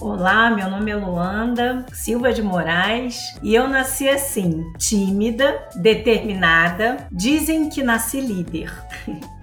Olá, meu nome é Luanda Silva de Moraes e eu nasci assim, tímida, determinada. Dizem que nasci líder.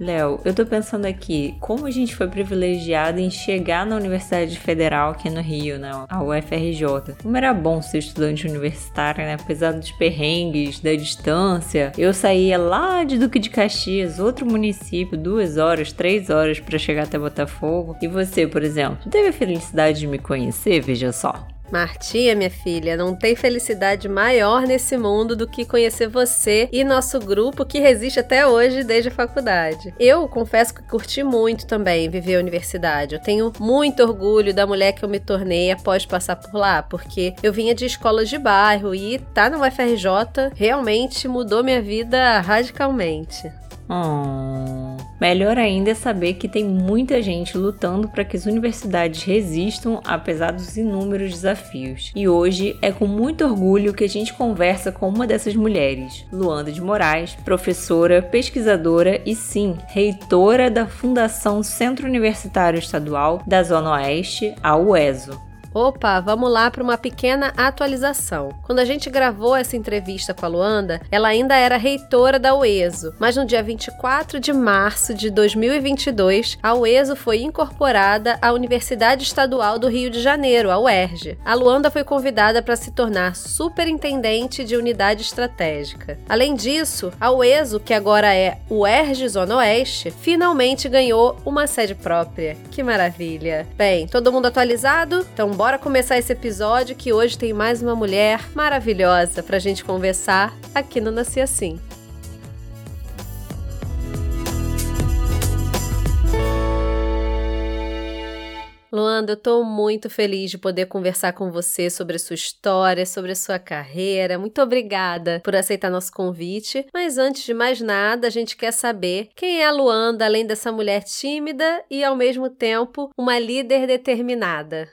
Léo, eu tô pensando aqui, como a gente foi privilegiado em chegar na Universidade Federal aqui no Rio, né? A UFRJ. Como era bom ser estudante universitário, né? Apesar dos perrengues, da distância. Eu saía lá de Duque de Caxias, outro município, duas horas, três horas para chegar até Botafogo. E você, por exemplo, teve a felicidade de me conhecer, veja só. Martinha, minha filha, não tem felicidade maior nesse mundo do que conhecer você e nosso grupo que resiste até hoje desde a faculdade. Eu confesso que curti muito também viver a universidade. Eu tenho muito orgulho da mulher que eu me tornei após passar por lá, porque eu vinha de escolas de bairro e tá no UFRJ realmente mudou minha vida radicalmente. Oh. Melhor ainda é saber que tem muita gente lutando para que as universidades resistam apesar dos inúmeros desafios. E hoje é com muito orgulho que a gente conversa com uma dessas mulheres, Luanda de Moraes, professora, pesquisadora e sim, reitora da Fundação Centro Universitário Estadual da Zona Oeste, a UESO. Opa, vamos lá para uma pequena atualização. Quando a gente gravou essa entrevista com a Luanda, ela ainda era reitora da UESO, mas no dia 24 de março de 2022, a UESO foi incorporada à Universidade Estadual do Rio de Janeiro, a UERJ. A Luanda foi convidada para se tornar superintendente de unidade estratégica. Além disso, a UESO, que agora é UERJ Zona Oeste, finalmente ganhou uma sede própria. Que maravilha! Bem, todo mundo atualizado? Então bora começar esse episódio que hoje tem mais uma mulher maravilhosa pra gente conversar aqui no Nasci Assim. Luanda, eu estou muito feliz de poder conversar com você sobre a sua história, sobre a sua carreira. Muito obrigada por aceitar nosso convite. Mas antes de mais nada, a gente quer saber quem é a Luanda, além dessa mulher tímida e ao mesmo tempo uma líder determinada.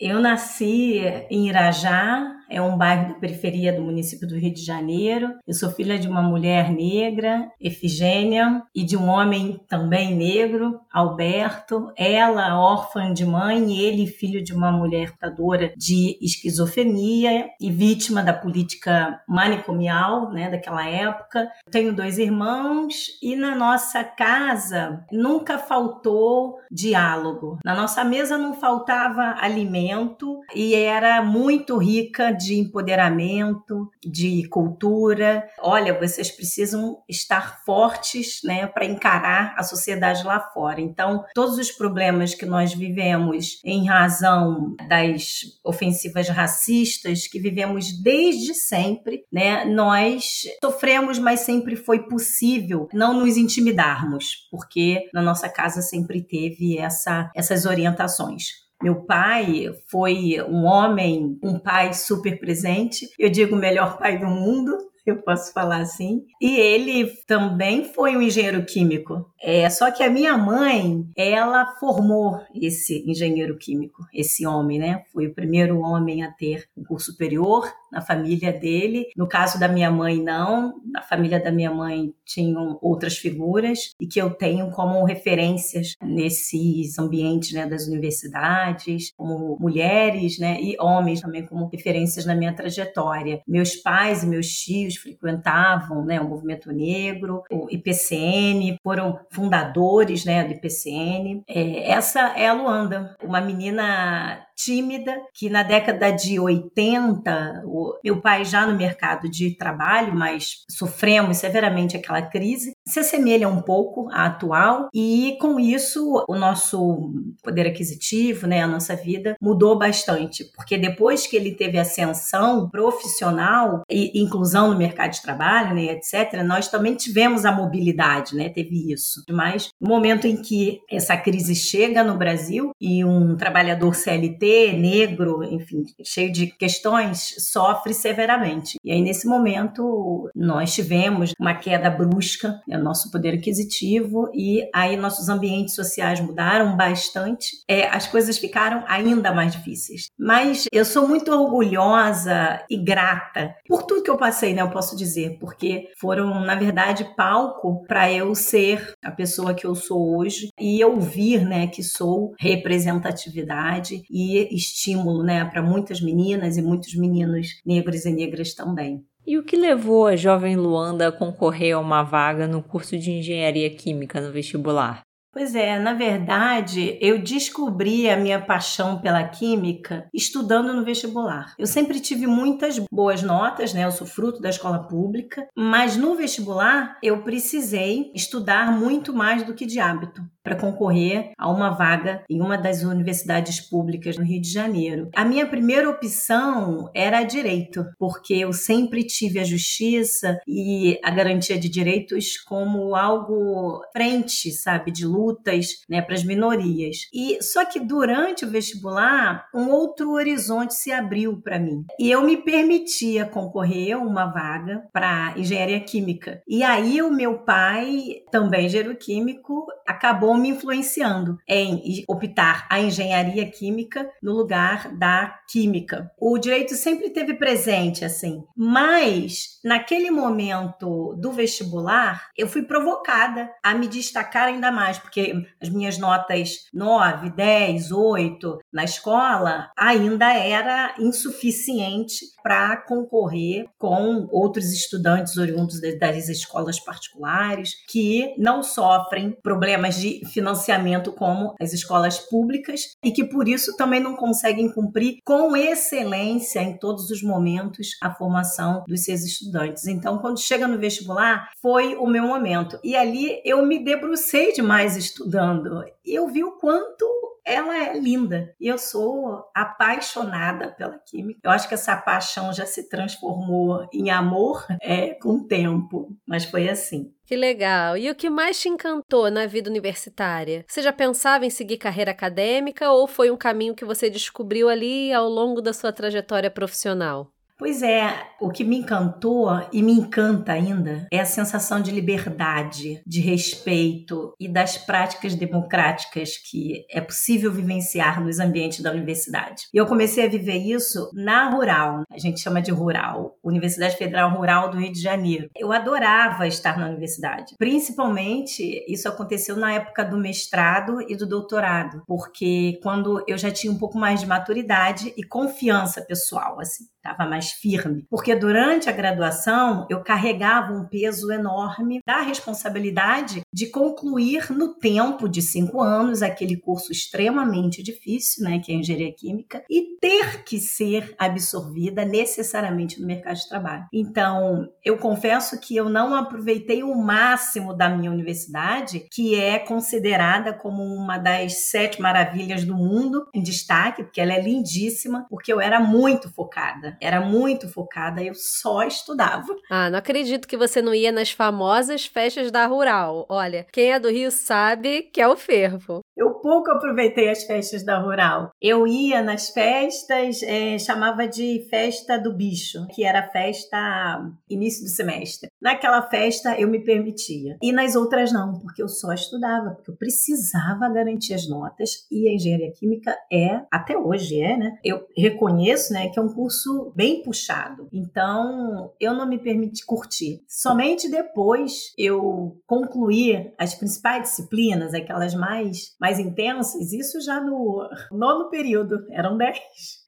Eu nasci em Irajá, é um bairro da periferia do município do Rio de Janeiro. Eu sou filha de uma mulher negra, Efigênia, e de um homem também negro, Alberto. Ela, órfã de mãe, e ele, filho de uma mulher portadora de esquizofrenia e vítima da política manicomial né, daquela época. Tenho dois irmãos e na nossa casa nunca faltou diálogo. Na nossa mesa não faltava alimento e era muito rica de empoderamento, de cultura. Olha, vocês precisam estar fortes, né, para encarar a sociedade lá fora. Então, todos os problemas que nós vivemos em razão das ofensivas racistas que vivemos desde sempre, né, nós sofremos, mas sempre foi possível não nos intimidarmos, porque na nossa casa sempre teve essa, essas orientações. Meu pai foi um homem, um pai super presente. Eu digo o melhor pai do mundo, eu posso falar assim. E ele também foi um engenheiro químico. É, só que a minha mãe, ela formou esse engenheiro químico, esse homem, né? Foi o primeiro homem a ter um curso superior na família dele. No caso da minha mãe, não. Na família da minha mãe tinham outras figuras e que eu tenho como referências nesses ambientes né, das universidades, como mulheres né, e homens também como referências na minha trajetória. Meus pais e meus tios frequentavam né, o movimento negro, o IPCN, foram fundadores né, do IPCN. É, essa é a Luanda, uma menina tímida, que na década de 80, o, meu pai já no mercado de trabalho, mas sofremos severamente aquela crise, se assemelha um pouco à atual e com isso o nosso poder aquisitivo, né, a nossa vida mudou bastante, porque depois que ele teve ascensão profissional e inclusão no mercado de trabalho, né, etc, nós também tivemos a mobilidade, né, teve isso. Mas no momento em que essa crise chega no Brasil e um trabalhador CLT negro, enfim, cheio de questões, sofre severamente. E aí, nesse momento, nós tivemos uma queda brusca no né, nosso poder aquisitivo e aí nossos ambientes sociais mudaram bastante. É, as coisas ficaram ainda mais difíceis. Mas eu sou muito orgulhosa e grata por tudo que eu passei, né? Eu posso dizer, porque foram, na verdade, palco para eu ser a pessoa que eu sou hoje e ouvir, né, que sou representatividade e estímulo, né, para muitas meninas e muitos meninos negros e negras também. E o que levou a jovem Luanda a concorrer a uma vaga no curso de engenharia química no vestibular? Pois é, na verdade, eu descobri a minha paixão pela química estudando no vestibular. Eu sempre tive muitas boas notas, né? Eu sou fruto da escola pública, mas no vestibular eu precisei estudar muito mais do que de hábito para concorrer a uma vaga em uma das universidades públicas no Rio de Janeiro. A minha primeira opção era direito, porque eu sempre tive a justiça e a garantia de direitos como algo frente, sabe, de lutas, né, para as minorias. E só que durante o vestibular, um outro horizonte se abriu para mim. E eu me permitia concorrer a uma vaga para engenharia química. E aí o meu pai, também engenheiro químico, acabou me influenciando em optar a engenharia química no lugar da química. O direito sempre teve presente assim, mas naquele momento do vestibular, eu fui provocada a me destacar ainda mais, porque as minhas notas 9, 10, 8 na escola ainda era insuficiente para concorrer com outros estudantes oriundos das escolas particulares que não sofrem problemas de financiamento como as escolas públicas e que por isso também não conseguem cumprir com excelência em todos os momentos a formação dos seus estudantes. Então, quando chega no vestibular, foi o meu momento. E ali eu me debrucei demais estudando. Eu vi o quanto ela é linda. E eu sou apaixonada pela química. Eu acho que essa paixão já se transformou em amor é, com o tempo, mas foi assim. Que legal. E o que mais te encantou na vida universitária? Você já pensava em seguir carreira acadêmica ou foi um caminho que você descobriu ali ao longo da sua trajetória profissional? Pois é, o que me encantou e me encanta ainda é a sensação de liberdade, de respeito e das práticas democráticas que é possível vivenciar nos ambientes da universidade. E eu comecei a viver isso na Rural, a gente chama de Rural, Universidade Federal Rural do Rio de Janeiro. Eu adorava estar na universidade, principalmente isso aconteceu na época do mestrado e do doutorado, porque quando eu já tinha um pouco mais de maturidade e confiança pessoal, assim estava mais firme, porque durante a graduação eu carregava um peso enorme da responsabilidade de concluir no tempo de cinco anos aquele curso extremamente difícil, né, que é engenharia química, e ter que ser absorvida necessariamente no mercado de trabalho. Então, eu confesso que eu não aproveitei o máximo da minha universidade, que é considerada como uma das sete maravilhas do mundo, em destaque, porque ela é lindíssima, porque eu era muito focada era muito focada, eu só estudava. Ah, não acredito que você não ia nas famosas festas da Rural. Olha, quem é do Rio sabe que é o fervo. Eu pouco aproveitei as festas da Rural. Eu ia nas festas, é, chamava de festa do bicho, que era festa início do semestre. Naquela festa eu me permitia. E nas outras não, porque eu só estudava, porque eu precisava garantir as notas. E a engenharia química é, até hoje é, né? Eu reconheço, né, que é um curso bem puxado. Então, eu não me permiti curtir. Somente depois eu concluir as principais disciplinas, aquelas mais, mais intensas, isso já no nono período, eram dez.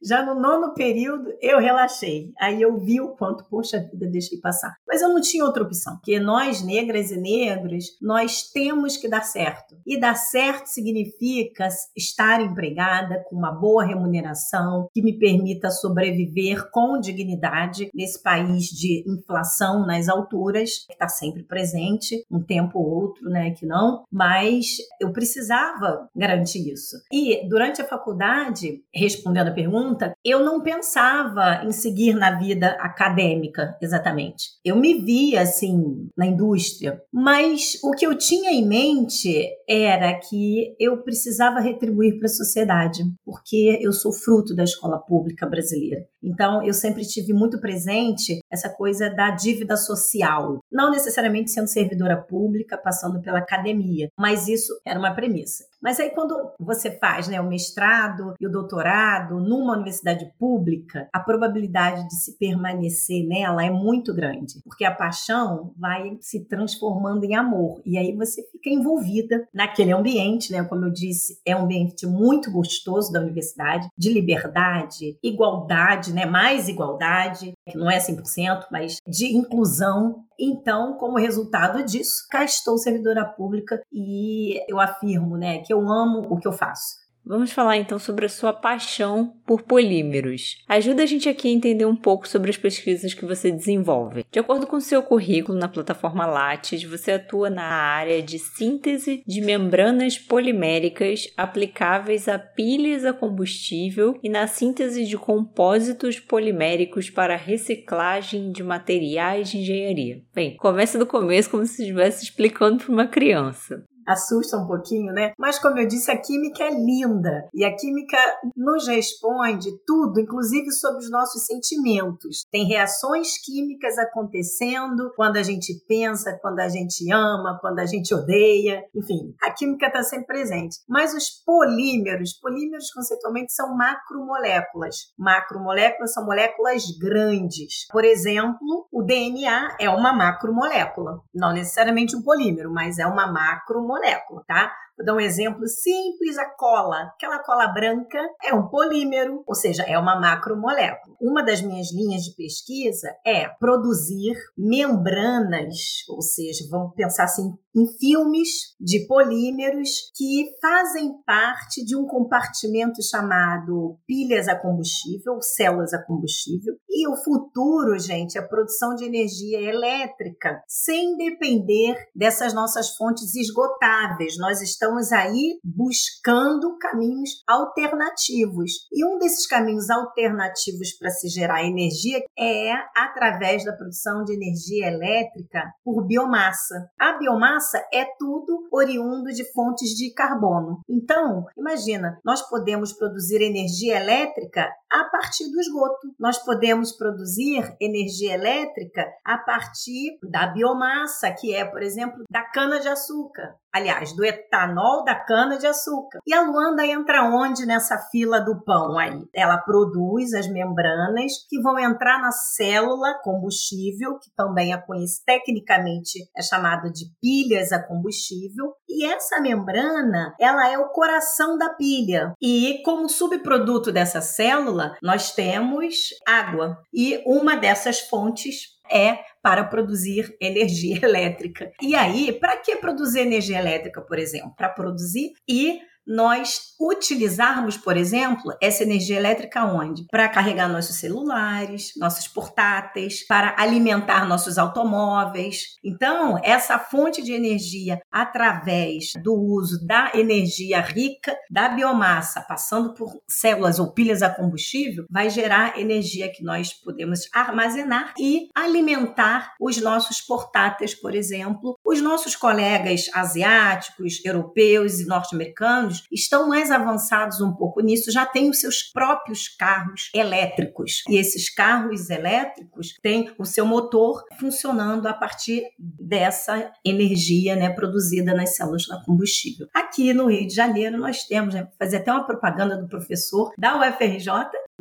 Já no nono período, eu relaxei. Aí eu vi o quanto, poxa vida, deixei passar. Mas eu não tinha outra opção, porque nós, negras e negros, nós temos que dar certo. E dar certo significa estar empregada com uma boa remuneração que me permita sobreviver com dignidade nesse país de inflação nas alturas, que está sempre presente, um tempo ou outro, né, que não, mas eu precisava garantir isso. E durante a faculdade, respondendo a pergunta, eu não pensava em seguir na vida acadêmica exatamente. Eu me via assim na indústria, mas o que eu tinha em mente era que eu precisava retribuir para a sociedade, porque eu sou fruto da escola pública brasileira. Então, eu sempre tive muito presente essa coisa da dívida social. Não necessariamente sendo servidora pública, passando pela academia, mas isso era uma premissa. Mas aí quando você faz né, o mestrado e o doutorado numa universidade pública, a probabilidade de se permanecer nela é muito grande, porque a paixão vai se transformando em amor e aí você fica envolvida naquele ambiente, né? Como eu disse, é um ambiente muito gostoso da universidade, de liberdade, igualdade, né? Mais igualdade, que não é 100%, mas de inclusão então, como resultado disso, cá estou servidora pública e eu afirmo, né, que eu amo o que eu faço. Vamos falar então sobre a sua paixão por polímeros. Ajuda a gente aqui a entender um pouco sobre as pesquisas que você desenvolve. De acordo com seu currículo na plataforma Lattes, você atua na área de síntese de membranas poliméricas aplicáveis a pilhas a combustível e na síntese de compósitos poliméricos para reciclagem de materiais de engenharia. Bem, começa do começo como se estivesse explicando para uma criança assusta um pouquinho, né? Mas como eu disse, a química é linda e a química nos responde tudo, inclusive sobre os nossos sentimentos. Tem reações químicas acontecendo quando a gente pensa, quando a gente ama, quando a gente odeia, enfim, a química está sempre presente. Mas os polímeros, polímeros conceitualmente são macromoléculas. Macromoléculas são moléculas grandes. Por exemplo, o DNA é uma macromolécula, não necessariamente um polímero, mas é uma macromolécula molécula, tá? Vou dar um exemplo simples: a cola. Aquela cola branca é um polímero, ou seja, é uma macromolécula. Uma das minhas linhas de pesquisa é produzir membranas, ou seja, vamos pensar assim, em filmes de polímeros que fazem parte de um compartimento chamado pilhas a combustível, células a combustível. E o futuro, gente, é a produção de energia elétrica sem depender dessas nossas fontes esgotáveis. Nós estamos estamos aí buscando caminhos alternativos. E um desses caminhos alternativos para se gerar energia é através da produção de energia elétrica por biomassa. A biomassa é tudo oriundo de fontes de carbono. Então, imagina, nós podemos produzir energia elétrica a partir do esgoto. Nós podemos produzir energia elétrica a partir da biomassa, que é, por exemplo, da cana de açúcar aliás, do etanol da cana-de-açúcar. E a Luanda entra onde nessa fila do pão aí? Ela produz as membranas que vão entrar na célula combustível, que também é conhecido tecnicamente é chamado de pilhas a combustível, e essa membrana, ela é o coração da pilha. E como subproduto dessa célula, nós temos água. E uma dessas fontes é para produzir energia elétrica. E aí, para que produzir energia elétrica, por exemplo? Para produzir e nós utilizarmos, por exemplo, essa energia elétrica onde? Para carregar nossos celulares, nossos portáteis, para alimentar nossos automóveis. Então, essa fonte de energia através do uso da energia rica da biomassa, passando por células ou pilhas a combustível, vai gerar energia que nós podemos armazenar e alimentar os nossos portáteis, por exemplo. Os nossos colegas asiáticos, europeus e norte-americanos estão mais avançados um pouco nisso, já têm os seus próprios carros elétricos. E esses carros elétricos têm o seu motor funcionando a partir dessa energia né, produzida nas células da combustível. Aqui no Rio de Janeiro, nós temos, né, fazer até uma propaganda do professor da UFRJ,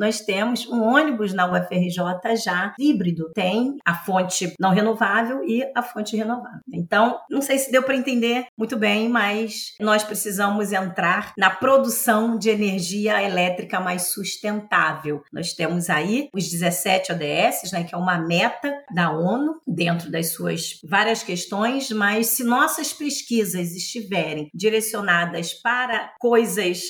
nós temos um ônibus na UFRJ já híbrido. Tem a fonte não renovável e a fonte renovável. Então, não sei se deu para entender muito bem, mas nós precisamos entrar na produção de energia elétrica mais sustentável. Nós temos aí os 17 ODS, né, que é uma meta da ONU dentro das suas várias questões, mas se nossas pesquisas estiverem direcionadas para coisas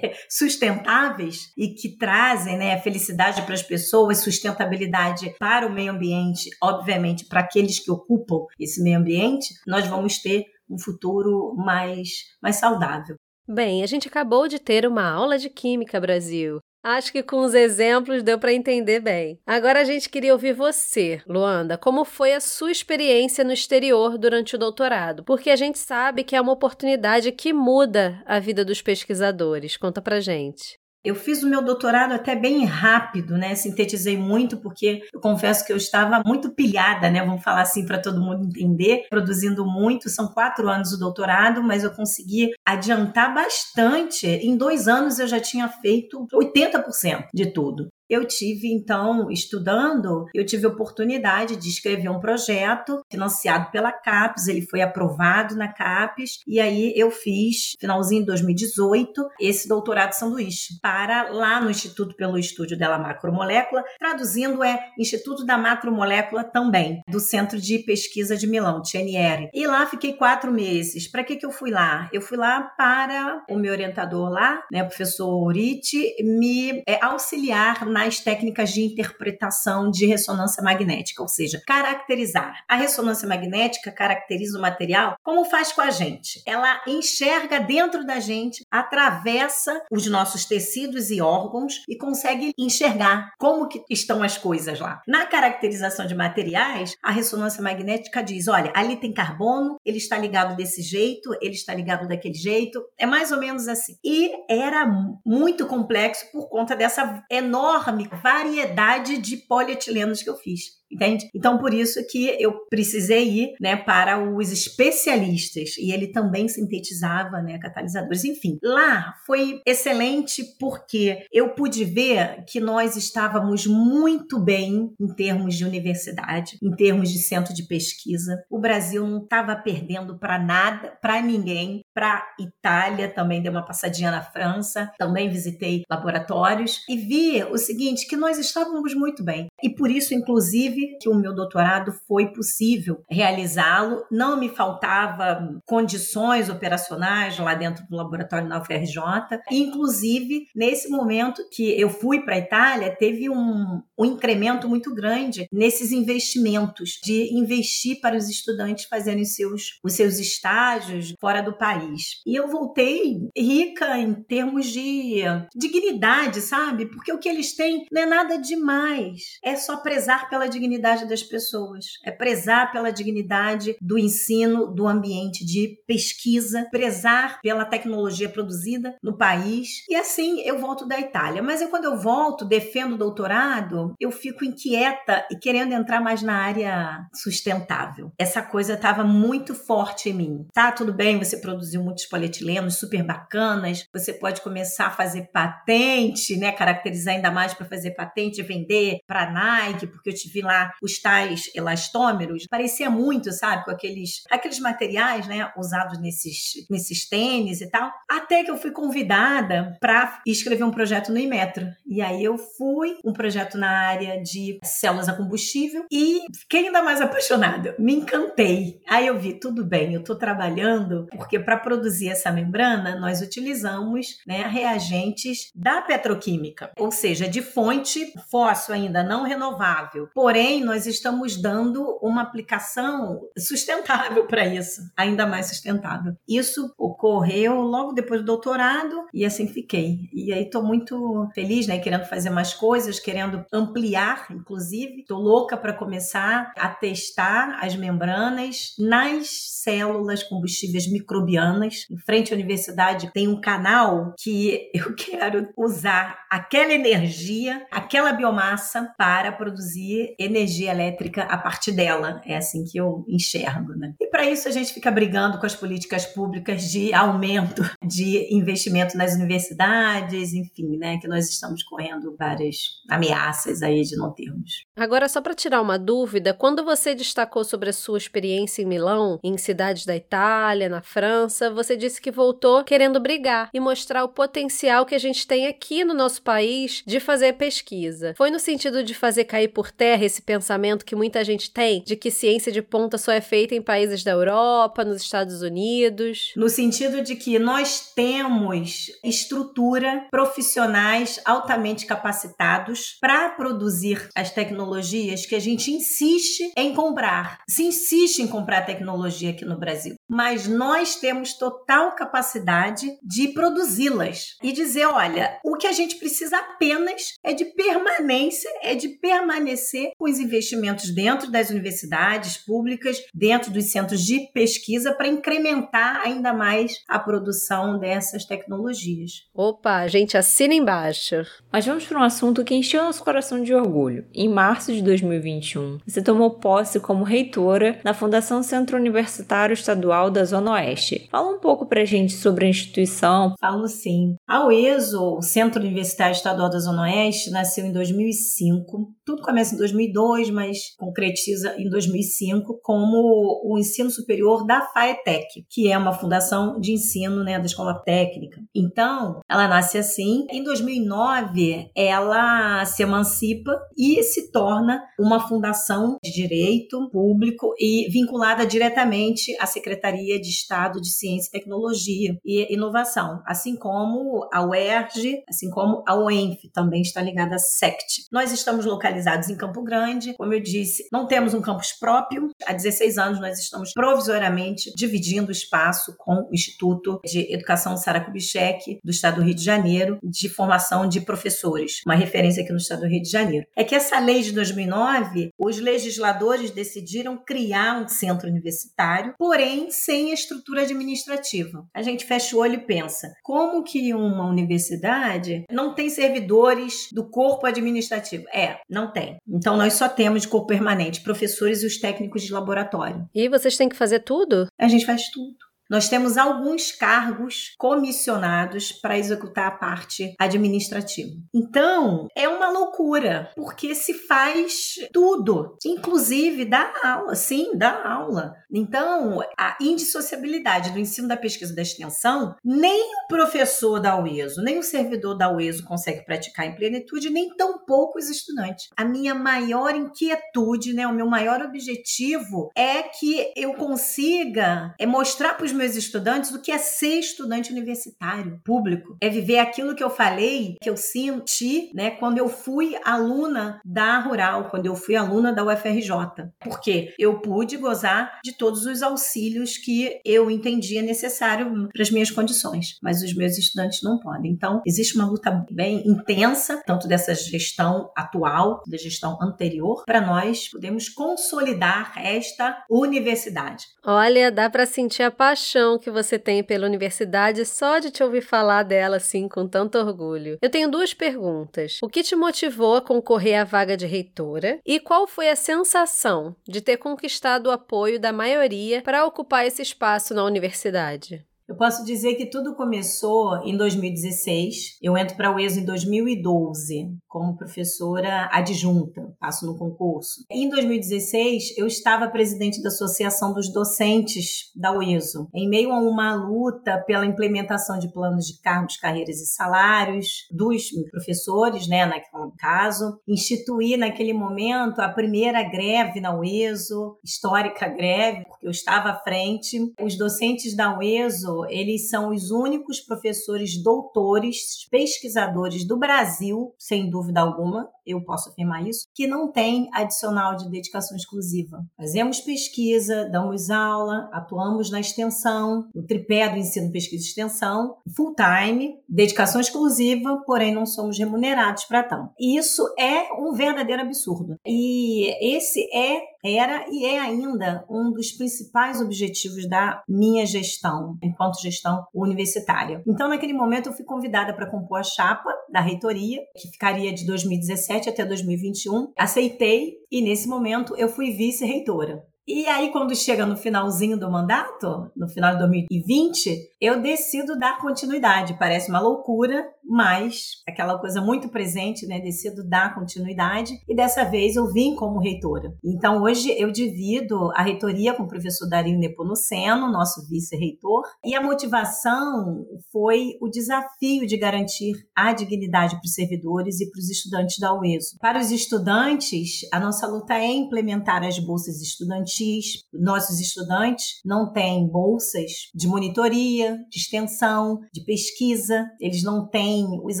sustentáveis e que trazem né, né, felicidade para as pessoas, sustentabilidade para o meio ambiente, obviamente para aqueles que ocupam esse meio ambiente, nós vamos ter um futuro mais, mais saudável. Bem, a gente acabou de ter uma aula de Química Brasil. Acho que com os exemplos deu para entender bem. Agora a gente queria ouvir você, Luanda, como foi a sua experiência no exterior durante o doutorado? Porque a gente sabe que é uma oportunidade que muda a vida dos pesquisadores. Conta pra gente. Eu fiz o meu doutorado até bem rápido, né? Sintetizei muito porque eu confesso que eu estava muito pilhada, né? Vamos falar assim para todo mundo entender, produzindo muito. São quatro anos o doutorado, mas eu consegui adiantar bastante. Em dois anos eu já tinha feito 80% de tudo. Eu tive, então, estudando, eu tive oportunidade de escrever um projeto financiado pela CAPES, ele foi aprovado na CAPES, e aí eu fiz, finalzinho de 2018, esse doutorado sanduíche, para lá no Instituto pelo Estúdio dela Macromolécula, traduzindo é Instituto da Macromolécula também, do Centro de Pesquisa de Milão, TNR. E lá fiquei quatro meses. Para que, que eu fui lá? Eu fui lá para o meu orientador lá, né, o professor Uriti, me é, auxiliar nas técnicas de interpretação de ressonância magnética, ou seja, caracterizar. A ressonância magnética caracteriza o material como faz com a gente. Ela enxerga dentro da gente, atravessa os nossos tecidos e órgãos e consegue enxergar como que estão as coisas lá. Na caracterização de materiais, a ressonância magnética diz: olha, ali tem carbono, ele está ligado desse jeito, ele está ligado daquele jeito. É mais ou menos assim. E era muito complexo por conta dessa enorme enorme variedade de polietilenos que eu fiz entende? Então, por isso que eu precisei ir né, para os especialistas e ele também sintetizava né, catalisadores. Enfim, lá foi excelente porque eu pude ver que nós estávamos muito bem em termos de universidade, em termos de centro de pesquisa. O Brasil não estava perdendo para nada, para ninguém, para Itália, também dei uma passadinha na França, também visitei laboratórios e vi o seguinte, que nós estávamos muito bem. E por isso, inclusive, que o meu doutorado foi possível realizá-lo. Não me faltava condições operacionais lá dentro do laboratório na UFRJ. Inclusive, nesse momento que eu fui para a Itália, teve um, um incremento muito grande nesses investimentos, de investir para os estudantes fazerem seus, os seus estágios fora do país. E eu voltei rica em termos de dignidade, sabe? Porque o que eles têm não é nada demais, é só prezar pela dignidade dignidade das pessoas, é prezar pela dignidade do ensino, do ambiente de pesquisa, prezar pela tecnologia produzida no país. E assim eu volto da Itália. Mas eu, quando eu volto, defendo o doutorado, eu fico inquieta e querendo entrar mais na área sustentável. Essa coisa estava muito forte em mim. Tá, tudo bem, você produziu muitos polietilenos super bacanas, você pode começar a fazer patente, né? Caracterizar ainda mais para fazer patente vender para Nike, porque eu te vi lá os tais elastômeros, parecia muito, sabe, com aqueles, aqueles materiais, né, usados nesses, nesses tênis e tal. Até que eu fui convidada para escrever um projeto no Imetro. E aí eu fui, um projeto na área de células a combustível e fiquei ainda mais apaixonada. Me encantei. Aí eu vi, tudo bem, eu estou trabalhando porque para produzir essa membrana nós utilizamos né, reagentes da petroquímica, ou seja, de fonte fóssil ainda não renovável. Porém, nós estamos dando uma aplicação sustentável para isso, ainda mais sustentável. Isso ocorreu logo depois do doutorado e assim fiquei. E aí estou muito feliz, né, querendo fazer mais coisas, querendo ampliar, inclusive. Estou louca para começar a testar as membranas nas células combustíveis microbianas. Em frente à universidade tem um canal que eu quero usar aquela energia, aquela biomassa para produzir energia energia elétrica a partir dela. É assim que eu enxergo, né? E para isso a gente fica brigando com as políticas públicas de aumento de investimento nas universidades, enfim, né? Que nós estamos correndo várias ameaças aí de não termos. Agora, só para tirar uma dúvida, quando você destacou sobre a sua experiência em Milão, em cidades da Itália, na França, você disse que voltou querendo brigar e mostrar o potencial que a gente tem aqui no nosso país de fazer pesquisa. Foi no sentido de fazer cair por terra esse pensamento que muita gente tem de que ciência de ponta só é feita em países da Europa, nos Estados Unidos? No sentido de que nós temos estrutura, profissionais altamente capacitados para produzir as tecnologias que a gente insiste em comprar. Se insiste em comprar tecnologia aqui no Brasil. Mas nós temos total capacidade de produzi-las e dizer, olha, o que a gente precisa apenas é de permanência, é de permanecer com os investimentos dentro das universidades públicas, dentro dos centros de pesquisa para incrementar ainda mais a produção dessas tecnologias. Opa, a gente assina embaixo. Mas vamos para um assunto que encheu nosso coração de orgulho. Em março de 2021, você tomou posse como reitora na Fundação Centro Universitário Estadual da Zona Oeste. Fala um pouco para a gente sobre a instituição. Falo sim. A UESO, Centro Universitário Estadual da Zona Oeste, nasceu em 2005. Tudo começa em 2002, mas concretiza em 2005 como o ensino superior da FAETEC, que é uma fundação de ensino né, da escola técnica. Então, ela nasce assim. Em 2009, ela se emancipa e se torna uma fundação de direito público e vinculada diretamente à Secretaria de Estado de Ciência Tecnologia e Inovação, assim como a UERJ, assim como a UENF também está ligada à SECT. Nós estamos localizados em Campo Grande, como eu disse, não temos um campus próprio. Há 16 anos nós estamos provisoriamente dividindo o espaço com o Instituto de Educação Sara Kubitschek do Estado do Rio de Janeiro, de formação de professores, uma referência aqui no Estado do Rio de Janeiro. É que essa lei de 2009, os legisladores decidiram criar um centro universitário, porém sem estrutura administrativa. A gente fecha o olho e pensa, como que uma universidade não tem servidores do corpo administrativo? É, não tem. Então nós só temos de corpo permanente professores e os técnicos de laboratório. E vocês têm que fazer tudo? A gente faz tudo. Nós temos alguns cargos comissionados para executar a parte administrativa. Então, é uma loucura, porque se faz tudo, inclusive dá aula, sim, dá aula. Então, a indissociabilidade do ensino da pesquisa e da extensão, nem o professor da UESO, nem o servidor da UESO consegue praticar em plenitude, nem tampouco os estudantes. A minha maior inquietude, né, o meu maior objetivo é que eu consiga é mostrar para os meus estudantes o que é ser estudante universitário público. É viver aquilo que eu falei, que eu senti, né, quando eu fui aluna da Rural, quando eu fui aluna da UFRJ. Porque eu pude gozar de todos os auxílios que eu entendia necessário para as minhas condições, mas os meus estudantes não podem. Então, existe uma luta bem intensa, tanto dessa gestão atual, da gestão anterior, para nós podermos consolidar esta universidade. Olha, dá para sentir a paixão paixão que você tem pela universidade só de te ouvir falar dela assim com tanto orgulho. Eu tenho duas perguntas. O que te motivou a concorrer à vaga de reitora? E qual foi a sensação de ter conquistado o apoio da maioria para ocupar esse espaço na universidade? Eu posso dizer que tudo começou em 2016. Eu entro para o ESO em 2012 como professora adjunta, passo no concurso. Em 2016, eu estava presidente da Associação dos Docentes da UESO, em meio a uma luta pela implementação de planos de cargos, carreiras e salários dos professores, né, naquele caso. Instituí naquele momento a primeira greve na UESO, histórica greve, porque eu estava à frente. Os docentes da UESO eles são os únicos professores doutores, pesquisadores do Brasil, sem dúvida alguma, eu posso afirmar isso, que não tem adicional de dedicação exclusiva. Fazemos pesquisa, damos aula, atuamos na extensão, o tripé do ensino, pesquisa e extensão, full time, dedicação exclusiva, porém não somos remunerados para tal. Isso é um verdadeiro absurdo. E esse é era e é ainda um dos principais objetivos da minha gestão, enquanto gestão universitária. Então, naquele momento, eu fui convidada para compor a chapa da reitoria, que ficaria de 2017 até 2021. Aceitei e, nesse momento, eu fui vice-reitora. E aí, quando chega no finalzinho do mandato, no final de 2020, eu decido dar continuidade. Parece uma loucura, mas aquela coisa muito presente, né? Decido dar continuidade e dessa vez eu vim como reitora. Então, hoje eu divido a reitoria com o professor Dario Nepomuceno, nosso vice-reitor, e a motivação foi o desafio de garantir a dignidade para os servidores e para os estudantes da UESO. Para os estudantes, a nossa luta é implementar as bolsas estudantis estudantis. Nossos estudantes não têm bolsas de monitoria, de extensão, de pesquisa, eles não têm os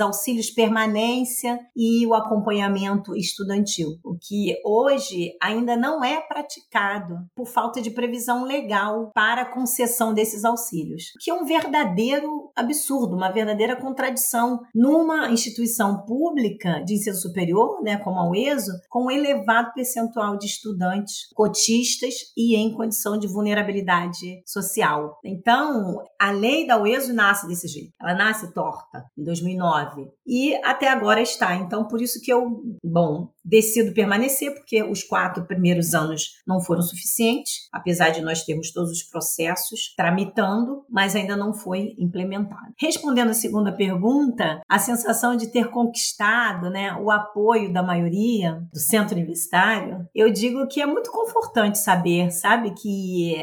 auxílios permanência e o acompanhamento estudantil, o que hoje ainda não é praticado por falta de previsão legal para a concessão desses auxílios, que é um verdadeiro absurdo, uma verdadeira contradição numa instituição pública de ensino superior, né, como a UESO, com um elevado percentual de estudantes cotistas e em condição de vulnerabilidade social. Então, a lei da UESO nasce desse jeito. Ela nasce torta em 2009 e até agora está. Então, por isso que eu, bom, decido permanecer, porque os quatro primeiros anos não foram suficientes, apesar de nós termos todos os processos tramitando, mas ainda não foi implementado. Respondendo a segunda pergunta, a sensação de ter conquistado né, o apoio da maioria do centro universitário, eu digo que é muito confortante saber, sabe, que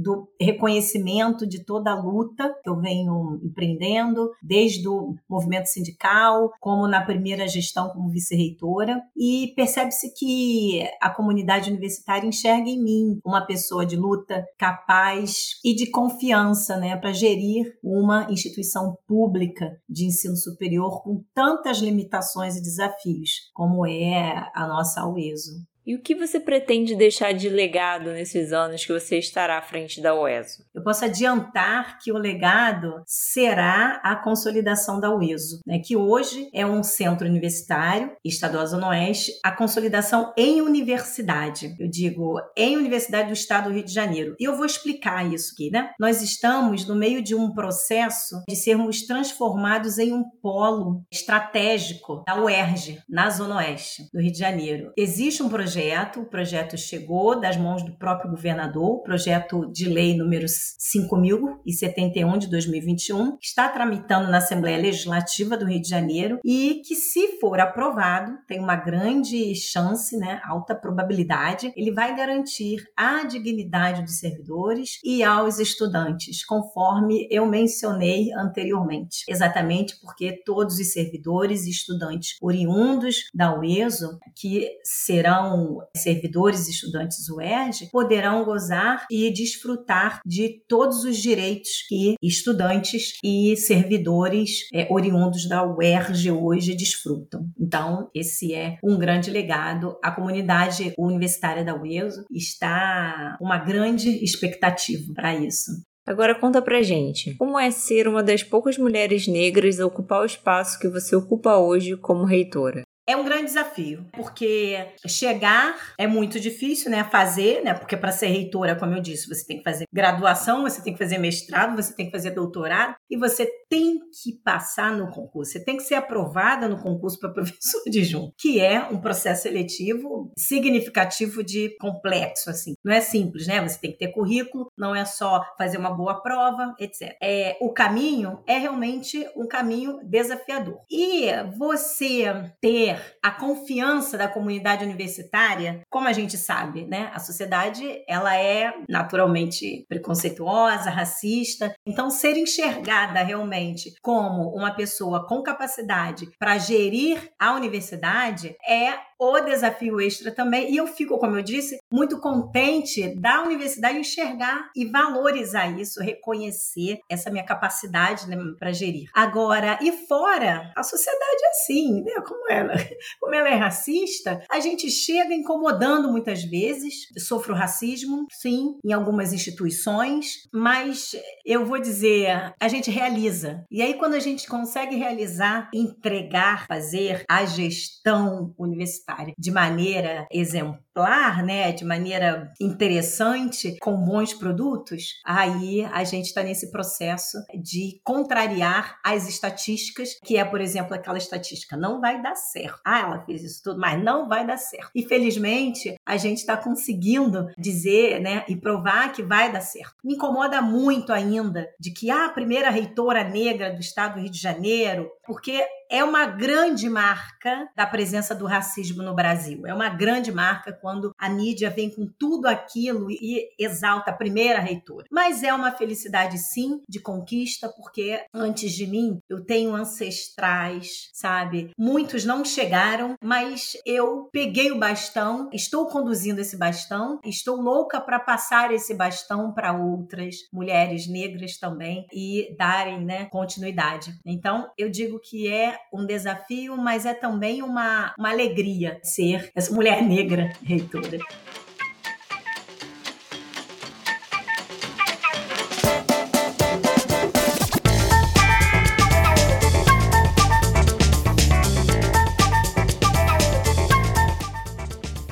do reconhecimento de toda a luta que eu venho empreendendo, desde o movimento sindical, como na primeira gestão como vice-reitora, e percebe-se que a comunidade universitária enxerga em mim uma pessoa de luta capaz e de confiança, né, para gerir uma instituição pública de ensino superior com tantas limitações e desafios, como é a nossa UESO. E o que você pretende deixar de legado nesses anos que você estará à frente da UESO? Eu posso adiantar que o legado será a consolidação da UESO, né, que hoje é um centro universitário, estadual Zona Oeste, a consolidação em universidade. Eu digo em universidade do estado do Rio de Janeiro. E eu vou explicar isso aqui, né? Nós estamos no meio de um processo de sermos transformados em um polo estratégico da UERJ, na Zona Oeste do Rio de Janeiro. Existe um projeto projeto. O projeto chegou das mãos do próprio governador, o projeto de lei número 5071 de 2021, que está tramitando na Assembleia Legislativa do Rio de Janeiro e que, se for aprovado, tem uma grande chance, né, alta probabilidade, ele vai garantir a dignidade dos servidores e aos estudantes, conforme eu mencionei anteriormente. Exatamente porque todos os servidores e estudantes oriundos da UESO, que serão servidores e estudantes UERJ poderão gozar e desfrutar de todos os direitos que estudantes e servidores é, oriundos da UERJ hoje desfrutam. Então, esse é um grande legado. A comunidade universitária da UESO está uma grande expectativa para isso. Agora conta pra gente, como é ser uma das poucas mulheres negras a ocupar o espaço que você ocupa hoje como reitora? É um grande desafio, porque chegar é muito difícil, né? Fazer, né? Porque para ser reitora, como eu disse, você tem que fazer graduação, você tem que fazer mestrado, você tem que fazer doutorado e você tem que passar no concurso. Você tem que ser aprovada no concurso para professor adjunto, que é um processo seletivo significativo de complexo, assim. Não é simples, né? Você tem que ter currículo, não é só fazer uma boa prova, etc. É, o caminho é realmente um caminho desafiador. E você ter a confiança da comunidade universitária, como a gente sabe, né? A sociedade, ela é naturalmente preconceituosa, racista. Então, ser enxergada realmente como uma pessoa com capacidade para gerir a universidade é o desafio extra também. E eu fico, como eu disse, muito contente da universidade enxergar e valorizar isso, reconhecer essa minha capacidade né, para gerir. Agora, e fora, a sociedade é assim, né? Como ela, como ela é racista, a gente chega incomodando muitas vezes. Sofro racismo, sim, em algumas instituições, mas eu vou dizer, a gente realiza. E aí, quando a gente consegue realizar, entregar, fazer a gestão universitária, universitária de maneira exemplar, né, de maneira interessante, com bons produtos, aí a gente está nesse processo de contrariar as estatísticas, que é, por exemplo, aquela estatística não vai dar certo. Ah, ela fez isso tudo, mas não vai dar certo. E felizmente a gente está conseguindo dizer, né, e provar que vai dar certo. Me incomoda muito ainda de que ah, a primeira reitora negra do estado do Rio de Janeiro, porque é uma grande marca da presença do racismo no Brasil. É uma grande marca quando a mídia vem com tudo aquilo e exalta a primeira reitora. Mas é uma felicidade, sim, de conquista, porque antes de mim eu tenho ancestrais, sabe? Muitos não chegaram, mas eu peguei o bastão, estou conduzindo esse bastão, estou louca para passar esse bastão para outras mulheres negras também e darem né, continuidade. Então, eu digo que é um desafio, mas é também uma, uma alegria ser essa mulher negra reitora.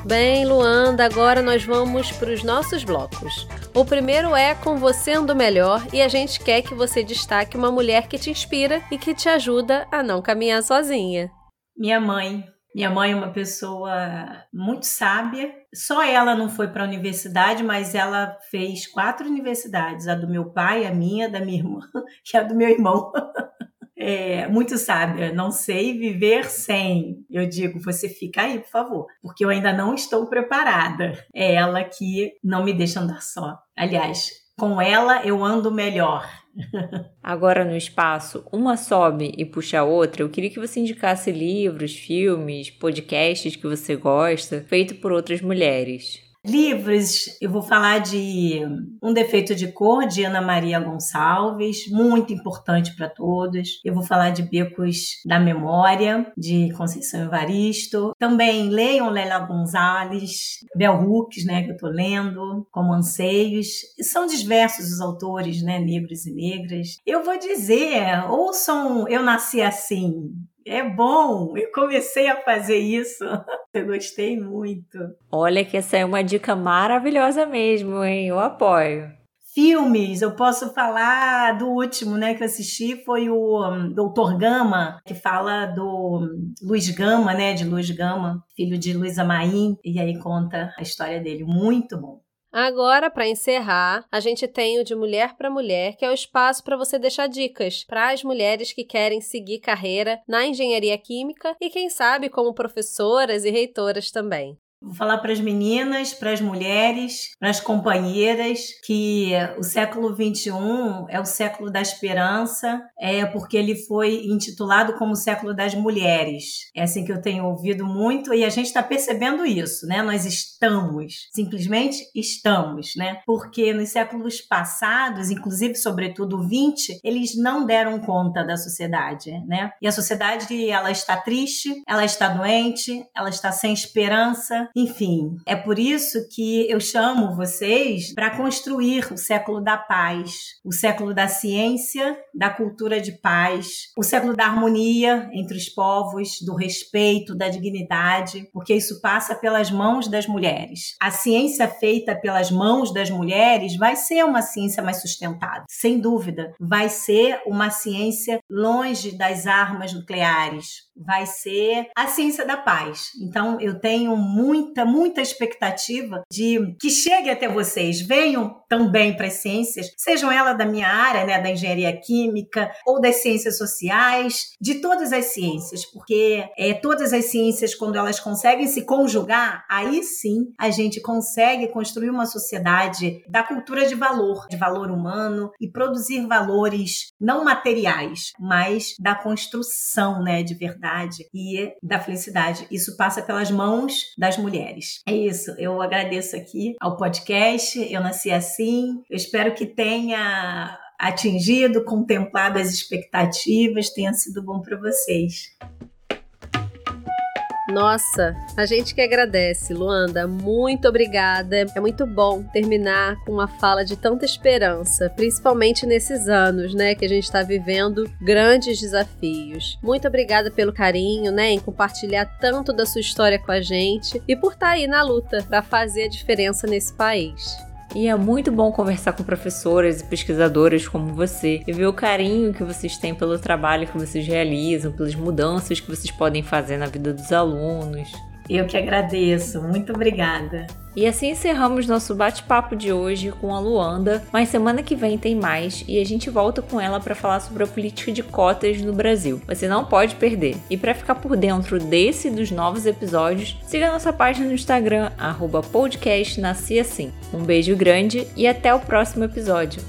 Bem, Luanda, agora nós vamos para os nossos blocos. O primeiro é Com Você Ando Melhor e a gente quer que você destaque uma mulher que te inspira e que te ajuda a não caminhar sozinha. Minha mãe. Minha mãe é uma pessoa muito sábia. Só ela não foi para a universidade, mas ela fez quatro universidades: a do meu pai, a minha, da minha irmã e a do meu irmão. é, muito sábia, não sei viver sem. Eu digo, você fica aí, por favor, porque eu ainda não estou preparada. É ela que não me deixa andar só. Aliás, com ela eu ando melhor. Agora no espaço, uma sobe e puxa a outra. Eu queria que você indicasse livros, filmes, podcasts que você gosta, feito por outras mulheres. Livros, eu vou falar de Um Defeito de Cor, de Ana Maria Gonçalves, muito importante para todos. Eu vou falar de Becos da Memória, de Conceição Evaristo. Também leiam Lélia Gonzalez, Bel Hooks, né, que eu estou lendo, como Anseios. São diversos os autores, né, negros e negras. Eu vou dizer, ouçam Eu Nasci Assim, é bom, eu comecei a fazer isso. Eu gostei muito. Olha que essa é uma dica maravilhosa mesmo, hein? Eu apoio. Filmes, eu posso falar do último, né, que eu assisti foi o um, Doutor Gama, que fala do um, Luiz Gama, né, de Luiz Gama, filho de Luísa Maim, e aí conta a história dele, muito bom. Agora, para encerrar, a gente tem o de Mulher para Mulher, que é o espaço para você deixar dicas para as mulheres que querem seguir carreira na engenharia química e, quem sabe, como professoras e reitoras também. Vou falar para as meninas, para as mulheres, para as companheiras que o século XXI é o século da esperança, é porque ele foi intitulado como o século das mulheres. É assim que eu tenho ouvido muito e a gente está percebendo isso, né? Nós estamos, simplesmente estamos, né? Porque nos séculos passados, inclusive sobretudo o 20, eles não deram conta da sociedade, né? E a sociedade ela está triste, ela está doente, ela está sem esperança enfim, é por isso que eu chamo vocês para construir o século da paz, o século da ciência, da cultura de paz, o século da harmonia entre os povos, do respeito, da dignidade, porque isso passa pelas mãos das mulheres. A ciência feita pelas mãos das mulheres vai ser uma ciência mais sustentável, sem dúvida. Vai ser uma ciência longe das armas nucleares, vai ser a ciência da paz. Então, eu tenho muita, muita expectativa de que chegue até vocês, venham também para as ciências, sejam elas da minha área, né, da engenharia química ou das ciências sociais, de todas as ciências, porque é, todas as ciências, quando elas conseguem se conjugar, aí sim a gente consegue construir uma sociedade da cultura de valor, de valor humano e produzir valores não materiais, mas da construção, né, de verdade e da felicidade. Isso passa pelas mãos das mulheres. É isso. Eu agradeço aqui ao podcast. Eu nasci assim. Eu espero que tenha atingido, contemplado as expectativas, tenha sido bom para vocês. Nossa, a gente que agradece, Luanda. Muito obrigada. É muito bom terminar com uma fala de tanta esperança, principalmente nesses anos, né, que a gente está vivendo grandes desafios. Muito obrigada pelo carinho, né, em compartilhar tanto da sua história com a gente e por estar tá aí na luta para fazer a diferença nesse país. E é muito bom conversar com professoras e pesquisadoras como você e ver o carinho que vocês têm pelo trabalho que vocês realizam, pelas mudanças que vocês podem fazer na vida dos alunos. Eu que agradeço. Muito obrigada. E assim encerramos nosso bate-papo de hoje com a Luanda, mas semana que vem tem mais e a gente volta com ela para falar sobre a política de cotas no Brasil. Você não pode perder. E para ficar por dentro desse e dos novos episódios, siga nossa página no Instagram, arroba podcast Um beijo grande e até o próximo episódio.